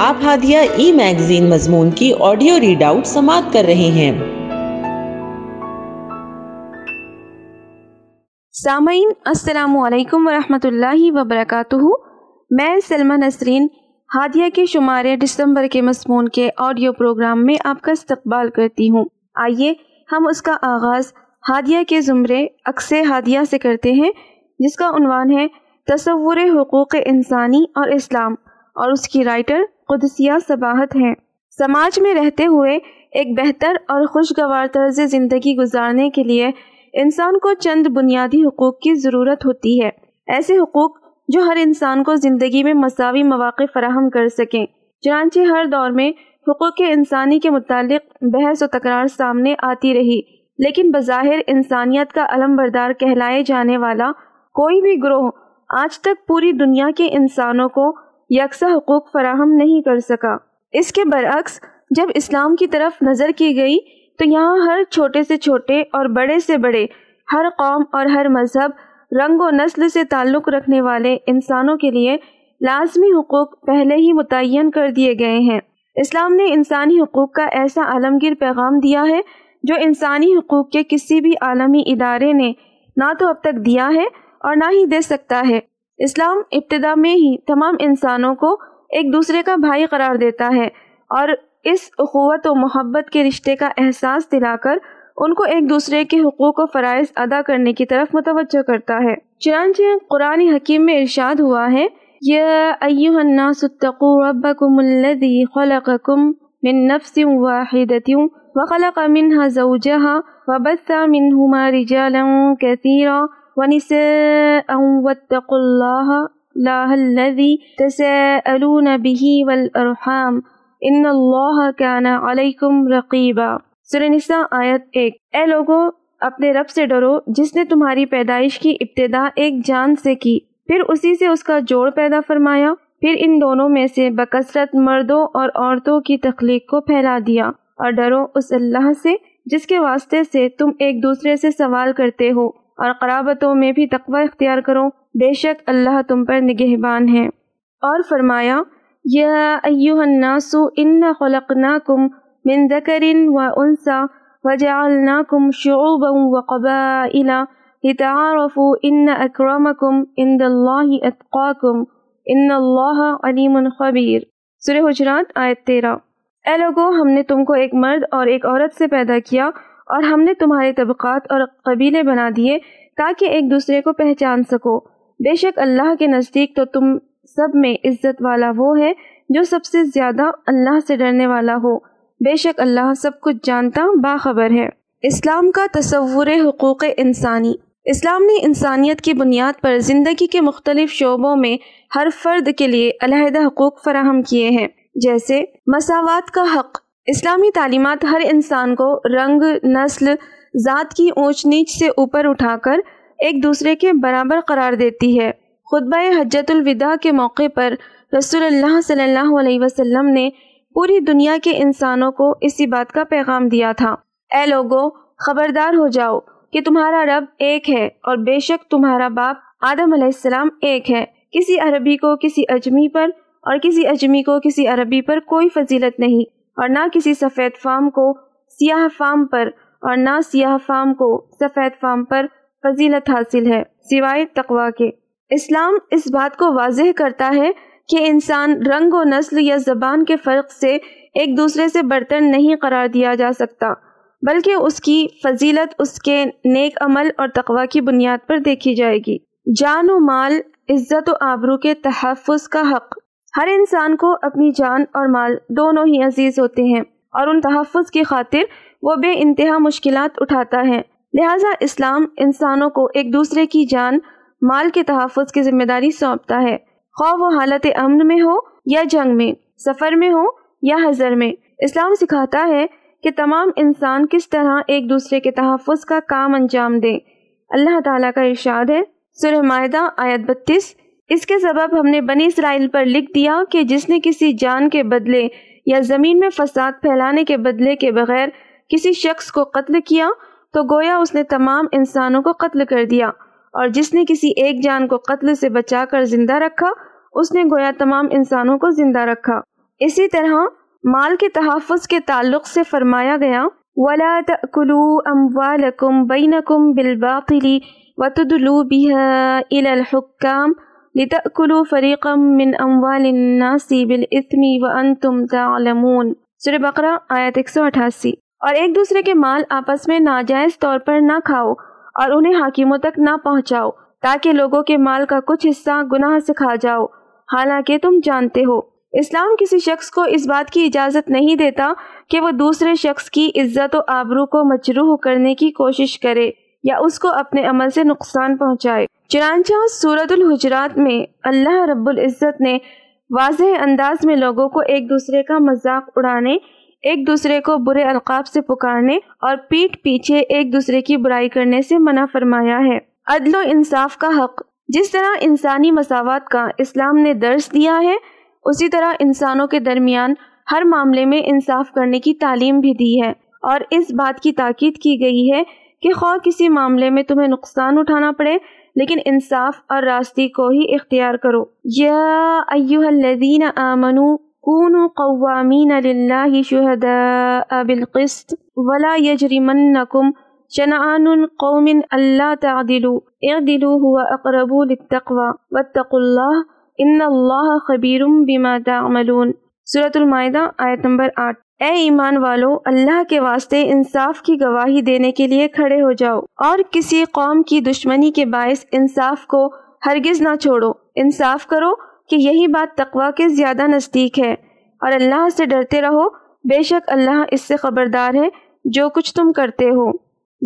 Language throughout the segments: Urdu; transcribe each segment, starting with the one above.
آپ ہادیہ ای میگزین مضمون کی آڈیو ریڈ آؤٹ سماعت کر رہے ہیں۔ سامعین، السلام علیکم ورحمۃ اللہ وبرکاتہ۔ میں سلمہ نسرین، ہادیہ کے شمارے دسمبر کے مضمون کے آڈیو پروگرام میں آپ کا استقبال کرتی ہوں۔ آئیے، ہم اس کا آغاز ہادیہ کے زمرے اکس ہادیہ سے کرتے ہیں، جس کا عنوان ہے تصور حقوق انسانی اور اسلام، اور اس کی رائٹر قدسیہ صباحت ہیں۔ سماج میں رہتے ہوئے ایک بہتر اور خوشگوار طرز زندگی گزارنے کے لیے انسان کو چند بنیادی حقوق کی ضرورت ہوتی ہے۔ ایسے حقوق جو ہر انسان کو زندگی میں مساوی مواقع فراہم کر سکیں۔ چنانچہ ہر دور میں حقوق انسانی کے متعلق بحث و تکرار سامنے آتی رہی، لیکن بظاہر انسانیت کا علم بردار کہلائے جانے والا کوئی بھی گروہ آج تک پوری دنیا کے انسانوں کو یکساں حقوق فراہم نہیں کر سکا۔ اس کے برعکس، جب اسلام کی طرف نظر کی گئی، تو یہاں ہر چھوٹے سے چھوٹے اور بڑے سے بڑے، ہر قوم اور ہر مذہب، رنگ و نسل سے تعلق رکھنے والے انسانوں کے لیے لازمی حقوق پہلے ہی متعین کر دیے گئے ہیں۔ اسلام نے انسانی حقوق کا ایسا عالمگیر پیغام دیا ہے جو انسانی حقوق کے کسی بھی عالمی ادارے نے نہ تو اب تک دیا ہے اور نہ ہی دے سکتا ہے۔ اسلام ابتدا میں ہی تمام انسانوں کو ایک دوسرے کا بھائی قرار دیتا ہے اور اس اخوت و محبت کے رشتے کا احساس دلا کر ان کو ایک دوسرے کے حقوق و فرائض ادا کرنے کی طرف متوجہ کرتا ہے۔ چنانچہ قرآن حکیم میں ارشاد ہوا ہے ایوہ الناس اتقوا ربکم الذی خلقکم من نفس واحدت وخلق منها زوجها وبث منهما رجالا كثيرا ونساء واتقوا الله الله الذي تساءلون به والأرحام ان اللہ كان علیکم رقیبا سورہ نساء آیت ایک۔ اے لوگوں اپنے رب سے ڈرو، جس نے تمہاری پیدائش کی ابتدا ایک جان سے کی، پھر اسی سے اس کا جوڑ پیدا فرمایا، پھر ان دونوں میں سے بکثرت مردوں اور عورتوں کی تخلیق کو پھیلا دیا۔ اور ڈرو اس اللہ سے جس کے واسطے سے تم ایک دوسرے سے سوال کرتے ہو اور قرابتوں میں بھی تقوی اختیار کرو۔ بے شک اللہ تم پر نگہبان ہے۔ اور فرمایا، یا ایوہ الناس، ان خلقناکم من ذکر و انسا وجعلناکم شعوبا و قبائلا لتعارفوا ان اکرامکم عند اللہ اتقاکم، ان اللہ علیم خبیر۔ سورہ حجرات آیت تیرہ۔ اے لوگو، ہم نے تم کو ایک مرد اور ایک عورت سے پیدا کیا اور ہم نے تمہارے طبقات اور قبیلے بنا دیے تاکہ ایک دوسرے کو پہچان سکو۔ بے شک اللہ کے نزدیک تو تم سب میں عزت والا وہ ہے جو سب سے زیادہ اللہ سے ڈرنے والا ہو۔ بے شک اللہ سب کچھ جانتا باخبر ہے۔ اسلام کا تصور حقوق انسانی۔ اسلام نے انسانیت کی بنیاد پر زندگی کے مختلف شعبوں میں ہر فرد کے لیے علیحدہ حقوق فراہم کیے ہیں۔ جیسے مساوات کا حق۔ اسلامی تعلیمات ہر انسان کو رنگ، نسل، ذات کی اونچ نیچ سے اوپر اٹھا کر ایک دوسرے کے برابر قرار دیتی ہے۔ خطبہ حجت الوداع کے موقع پر رسول اللہ صلی اللہ علیہ وسلم نے پوری دنیا کے انسانوں کو اسی بات کا پیغام دیا تھا۔ اے لوگو، خبردار ہو جاؤ کہ تمہارا رب ایک ہے اور بے شک تمہارا باپ آدم علیہ السلام ایک ہے۔ کسی عربی کو کسی اجمی پر اور کسی اجمی کو کسی عربی پر کوئی فضیلت نہیں اور نہ کسی سفید فام کو سیاہ فام پر اور نہ سیاہ فام کو سفید فام پر فضیلت حاصل ہے، سوائے تقوا کے۔ اسلام اس بات کو واضح کرتا ہے کہ انسان رنگ و نسل یا زبان کے فرق سے ایک دوسرے سے برتن نہیں قرار دیا جا سکتا، بلکہ اس کی فضیلت اس کے نیک عمل اور تقوی کی بنیاد پر دیکھی جائے گی۔ جان و مال، عزت و آبرو کے تحفظ کا حق۔ ہر انسان کو اپنی جان اور مال دونوں ہی عزیز ہوتے ہیں اور ان تحفظ کی خاطر وہ بے انتہا مشکلات اٹھاتا ہے۔ لہٰذا اسلام انسانوں کو ایک دوسرے کی جان، مال کے تحفظ کی ذمہ داری سونپتا ہے۔ خواہ وہ حالت امن میں ہو یا جنگ میں، سفر میں ہو یا حضر میں، اسلام سکھاتا ہے کہ تمام انسان کس طرح ایک دوسرے کے تحفظ کا کام انجام دیں اللہ تعالیٰ کا ارشاد ہے، سورہ معدہ آیت بتیس۔ اس کے سبب ہم نے بنی اسرائیل پر لکھ دیا کہ جس نے کسی جان کے بدلے یا زمین میں فساد پھیلانے کے بدلے کے بغیر کسی شخص کو قتل کیا تو گویا اس نے تمام انسانوں کو قتل کر دیا اور جس نے کسی ایک جان کو قتل سے بچا کر زندہ رکھا، اس نے گویا تمام انسانوں کو زندہ رکھا۔ اسی طرح مال کے تحفظ کے تعلق سے فرمایا گیا، ولا تأكلوا أموالكم بينكم بالباطل وتدلوا بها إلى الحكام لتأكلوا فريقا من أموال الناس بالإثم وأنتم تعلمون۔ سورہ بقرہ، آیت 188 اور ایک دوسرے کے مال آپس میں ناجائز طور پر نہ کھاؤ اور انہیں حاکموں تک نہ پہنچاؤ تاکہ لوگوں کے مال کا کچھ حصہ گناہ سے کھا جاؤ۔ حالانکہ تم جانتے ہو، اسلام کسی شخص کو اس بات کی اجازت نہیں دیتا کہ وہ دوسرے شخص کی عزت و آبرو کو مجروح کرنے کی کوشش کرے۔ یا اس کو اپنے عمل سے نقصان پہنچائے۔ چنانچہ صورت الحجرات میں اللہ رب العزت نے واضح انداز میں لوگوں کو ایک دوسرے کا مذاق اڑانے، ایک دوسرے کو برے القاب سے پکارنے اور پیٹ پیچھے ایک دوسرے کی برائی کرنے سے منع فرمایا ہے۔ عدل و انصاف کا حق۔ جس طرح انسانی مساوات کا اسلام نے درس دیا ہے، اسی طرح انسانوں کے درمیان ہر معاملے میں انصاف کرنے کی تعلیم بھی دی ہے اور اس بات کی تاکید کی گئی ہے کہ خواہ کسی معاملے میں تمہیں نقصان اٹھانا پڑے، لیکن انصاف اور راستی کو ہی اختیار کرو۔ یا ایوہ الذین آمنوا کونوا قوامین للہ شہداء بالقسط ولا یجرمنکم شنعان قوم اللہ تعدلوا، اعدلوا هو اقرب للتقوى واتقوا اللہ ان اللہ خبیر بما تعملون۔ سورة المائدہ، آیت نمبر آٹھ۔ اے ایمان والو، اللہ کے واسطے انصاف کی گواہی دینے کے لیے کھڑے ہو جاؤ اور کسی قوم کی دشمنی کے باعث انصاف کو ہرگز نہ چھوڑو۔ انصاف کرو کہ یہی بات تقوا کے زیادہ نزدیک ہے اور اللہ سے ڈرتے رہو۔ بے شک اللہ اس سے خبردار ہے جو کچھ تم کرتے ہو۔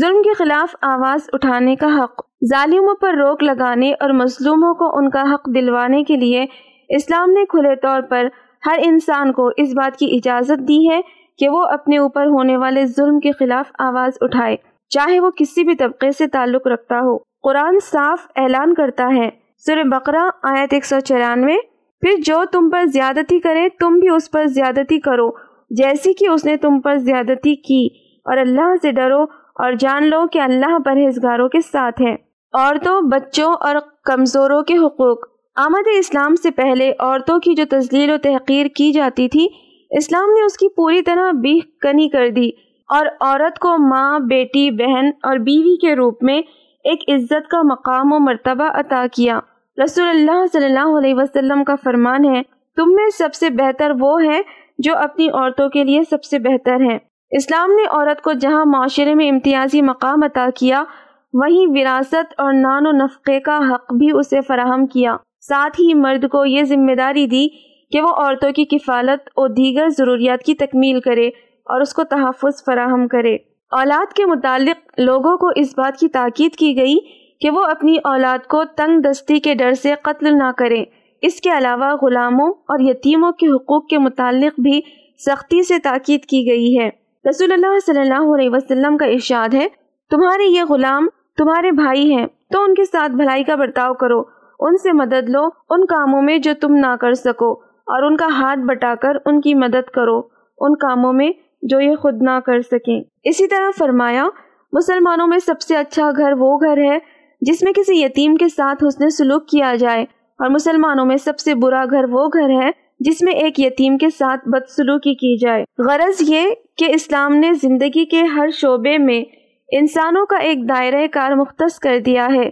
ظلم کے خلاف آواز اٹھانے کا حق، ظالموں پر روک لگانے اور مظلوموں کو ان کا حق دلوانے کے لیے اسلام نے کھلے طور پر ہر انسان کو اس بات کی اجازت دی ہے کہ وہ اپنے اوپر ہونے والے ظلم کے خلاف آواز اٹھائے، چاہے وہ کسی بھی طبقے سے تعلق رکھتا ہو۔ قرآن صاف اعلان کرتا ہے۔ سر بقرہ، آیت ایک سو چورانوے۔ پھر جو تم پر زیادتی کرے، تم بھی اس پر زیادتی کرو۔ جیسی کہ اس نے تم پر زیادتی کی۔ اور اللہ سے ڈرو اور جان لو کہ اللہ پرہیزگاروں کے ساتھ ہے عورتوں، بچوں اور کمزوروں کے حقوق۔ آمد اسلام سے پہلے عورتوں کی جو تزلیل و تحقیر کی جاتی تھی، اسلام نے اس کی پوری طرح بیخ کنی کر دی اور عورت کو ماں، بیٹی، بہن اور بیوی کے روپ میں ایک عزت کا مقام و مرتبہ عطا کیا۔ رسول اللہ صلی اللہ علیہ وسلم کا فرمان ہے، تم میں سب سے بہتر وہ ہے جو اپنی عورتوں کے لیے سب سے بہتر ہے اسلام نے عورت کو جہاں معاشرے میں امتیازی مقام عطا کیا، وہیں وراثت اور نان و نفقے کا حق بھی اسے فراہم کیا۔ ساتھ ہی مرد کو یہ ذمہ داری دی کہ وہ عورتوں کی کفالت اور دیگر ضروریات کی تکمیل کرے اور اس کو تحفظ فراہم کرے۔ اولاد کے متعلق لوگوں کو اس بات کی تاکید کی گئی کہ وہ اپنی اولاد کو تنگ دستی کے ڈر سے قتل نہ کریں اس کے علاوہ غلاموں اور یتیموں کے حقوق کے متعلق بھی سختی سے تاکید کی گئی ہے۔ رسول اللہ صلی اللہ علیہ وسلم کا ارشاد ہے، تمہارے یہ غلام تمہارے بھائی ہیں، تو ان کے ساتھ بھلائی کا برتاؤ کرو۔ ان سے مدد لو ان کاموں میں جو تم نہ کر سکو، اور ان کا ہاتھ بٹا کر ان کی مدد کرو، ان کاموں میں جو یہ خود نہ کر سکیں۔ اسی طرح فرمایا، مسلمانوں میں سب سے اچھا گھر وہ گھر ہے جس میں کسی یتیم کے ساتھ حسن سلوک کیا جائے، اور مسلمانوں میں سب سے برا گھر وہ گھر ہے جس میں ایک یتیم کے ساتھ بدسلوکی کی جائے۔ غرض یہ کہ اسلام نے زندگی کے ہر شعبے میں انسانوں کا ایک دائرہ کار مختص کر دیا ہے۔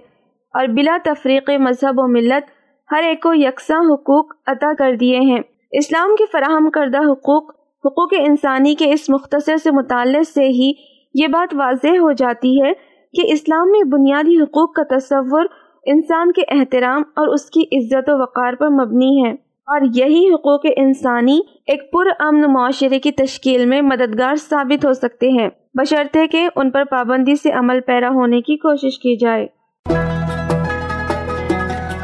اور بلا تفریق مذہب و ملت ہر ایک کو یکساں حقوق عطا کر دیے ہیں۔ اسلام کے فراہم کردہ حقوق حقوق انسانی کے اس مختصر سے متعلق سے ہی یہ بات واضح ہو جاتی ہے کہ اسلام میں بنیادی حقوق کا تصور انسان کے احترام اور اس کی عزت و وقار پر مبنی ہے۔ اور یہی حقوق انسانی ایک پر امن معاشرے کی تشکیل میں مددگار ثابت ہو سکتے ہیں، بشرطے کہ ان پر پابندی سے عمل پیرا ہونے کی کوشش کی جائے۔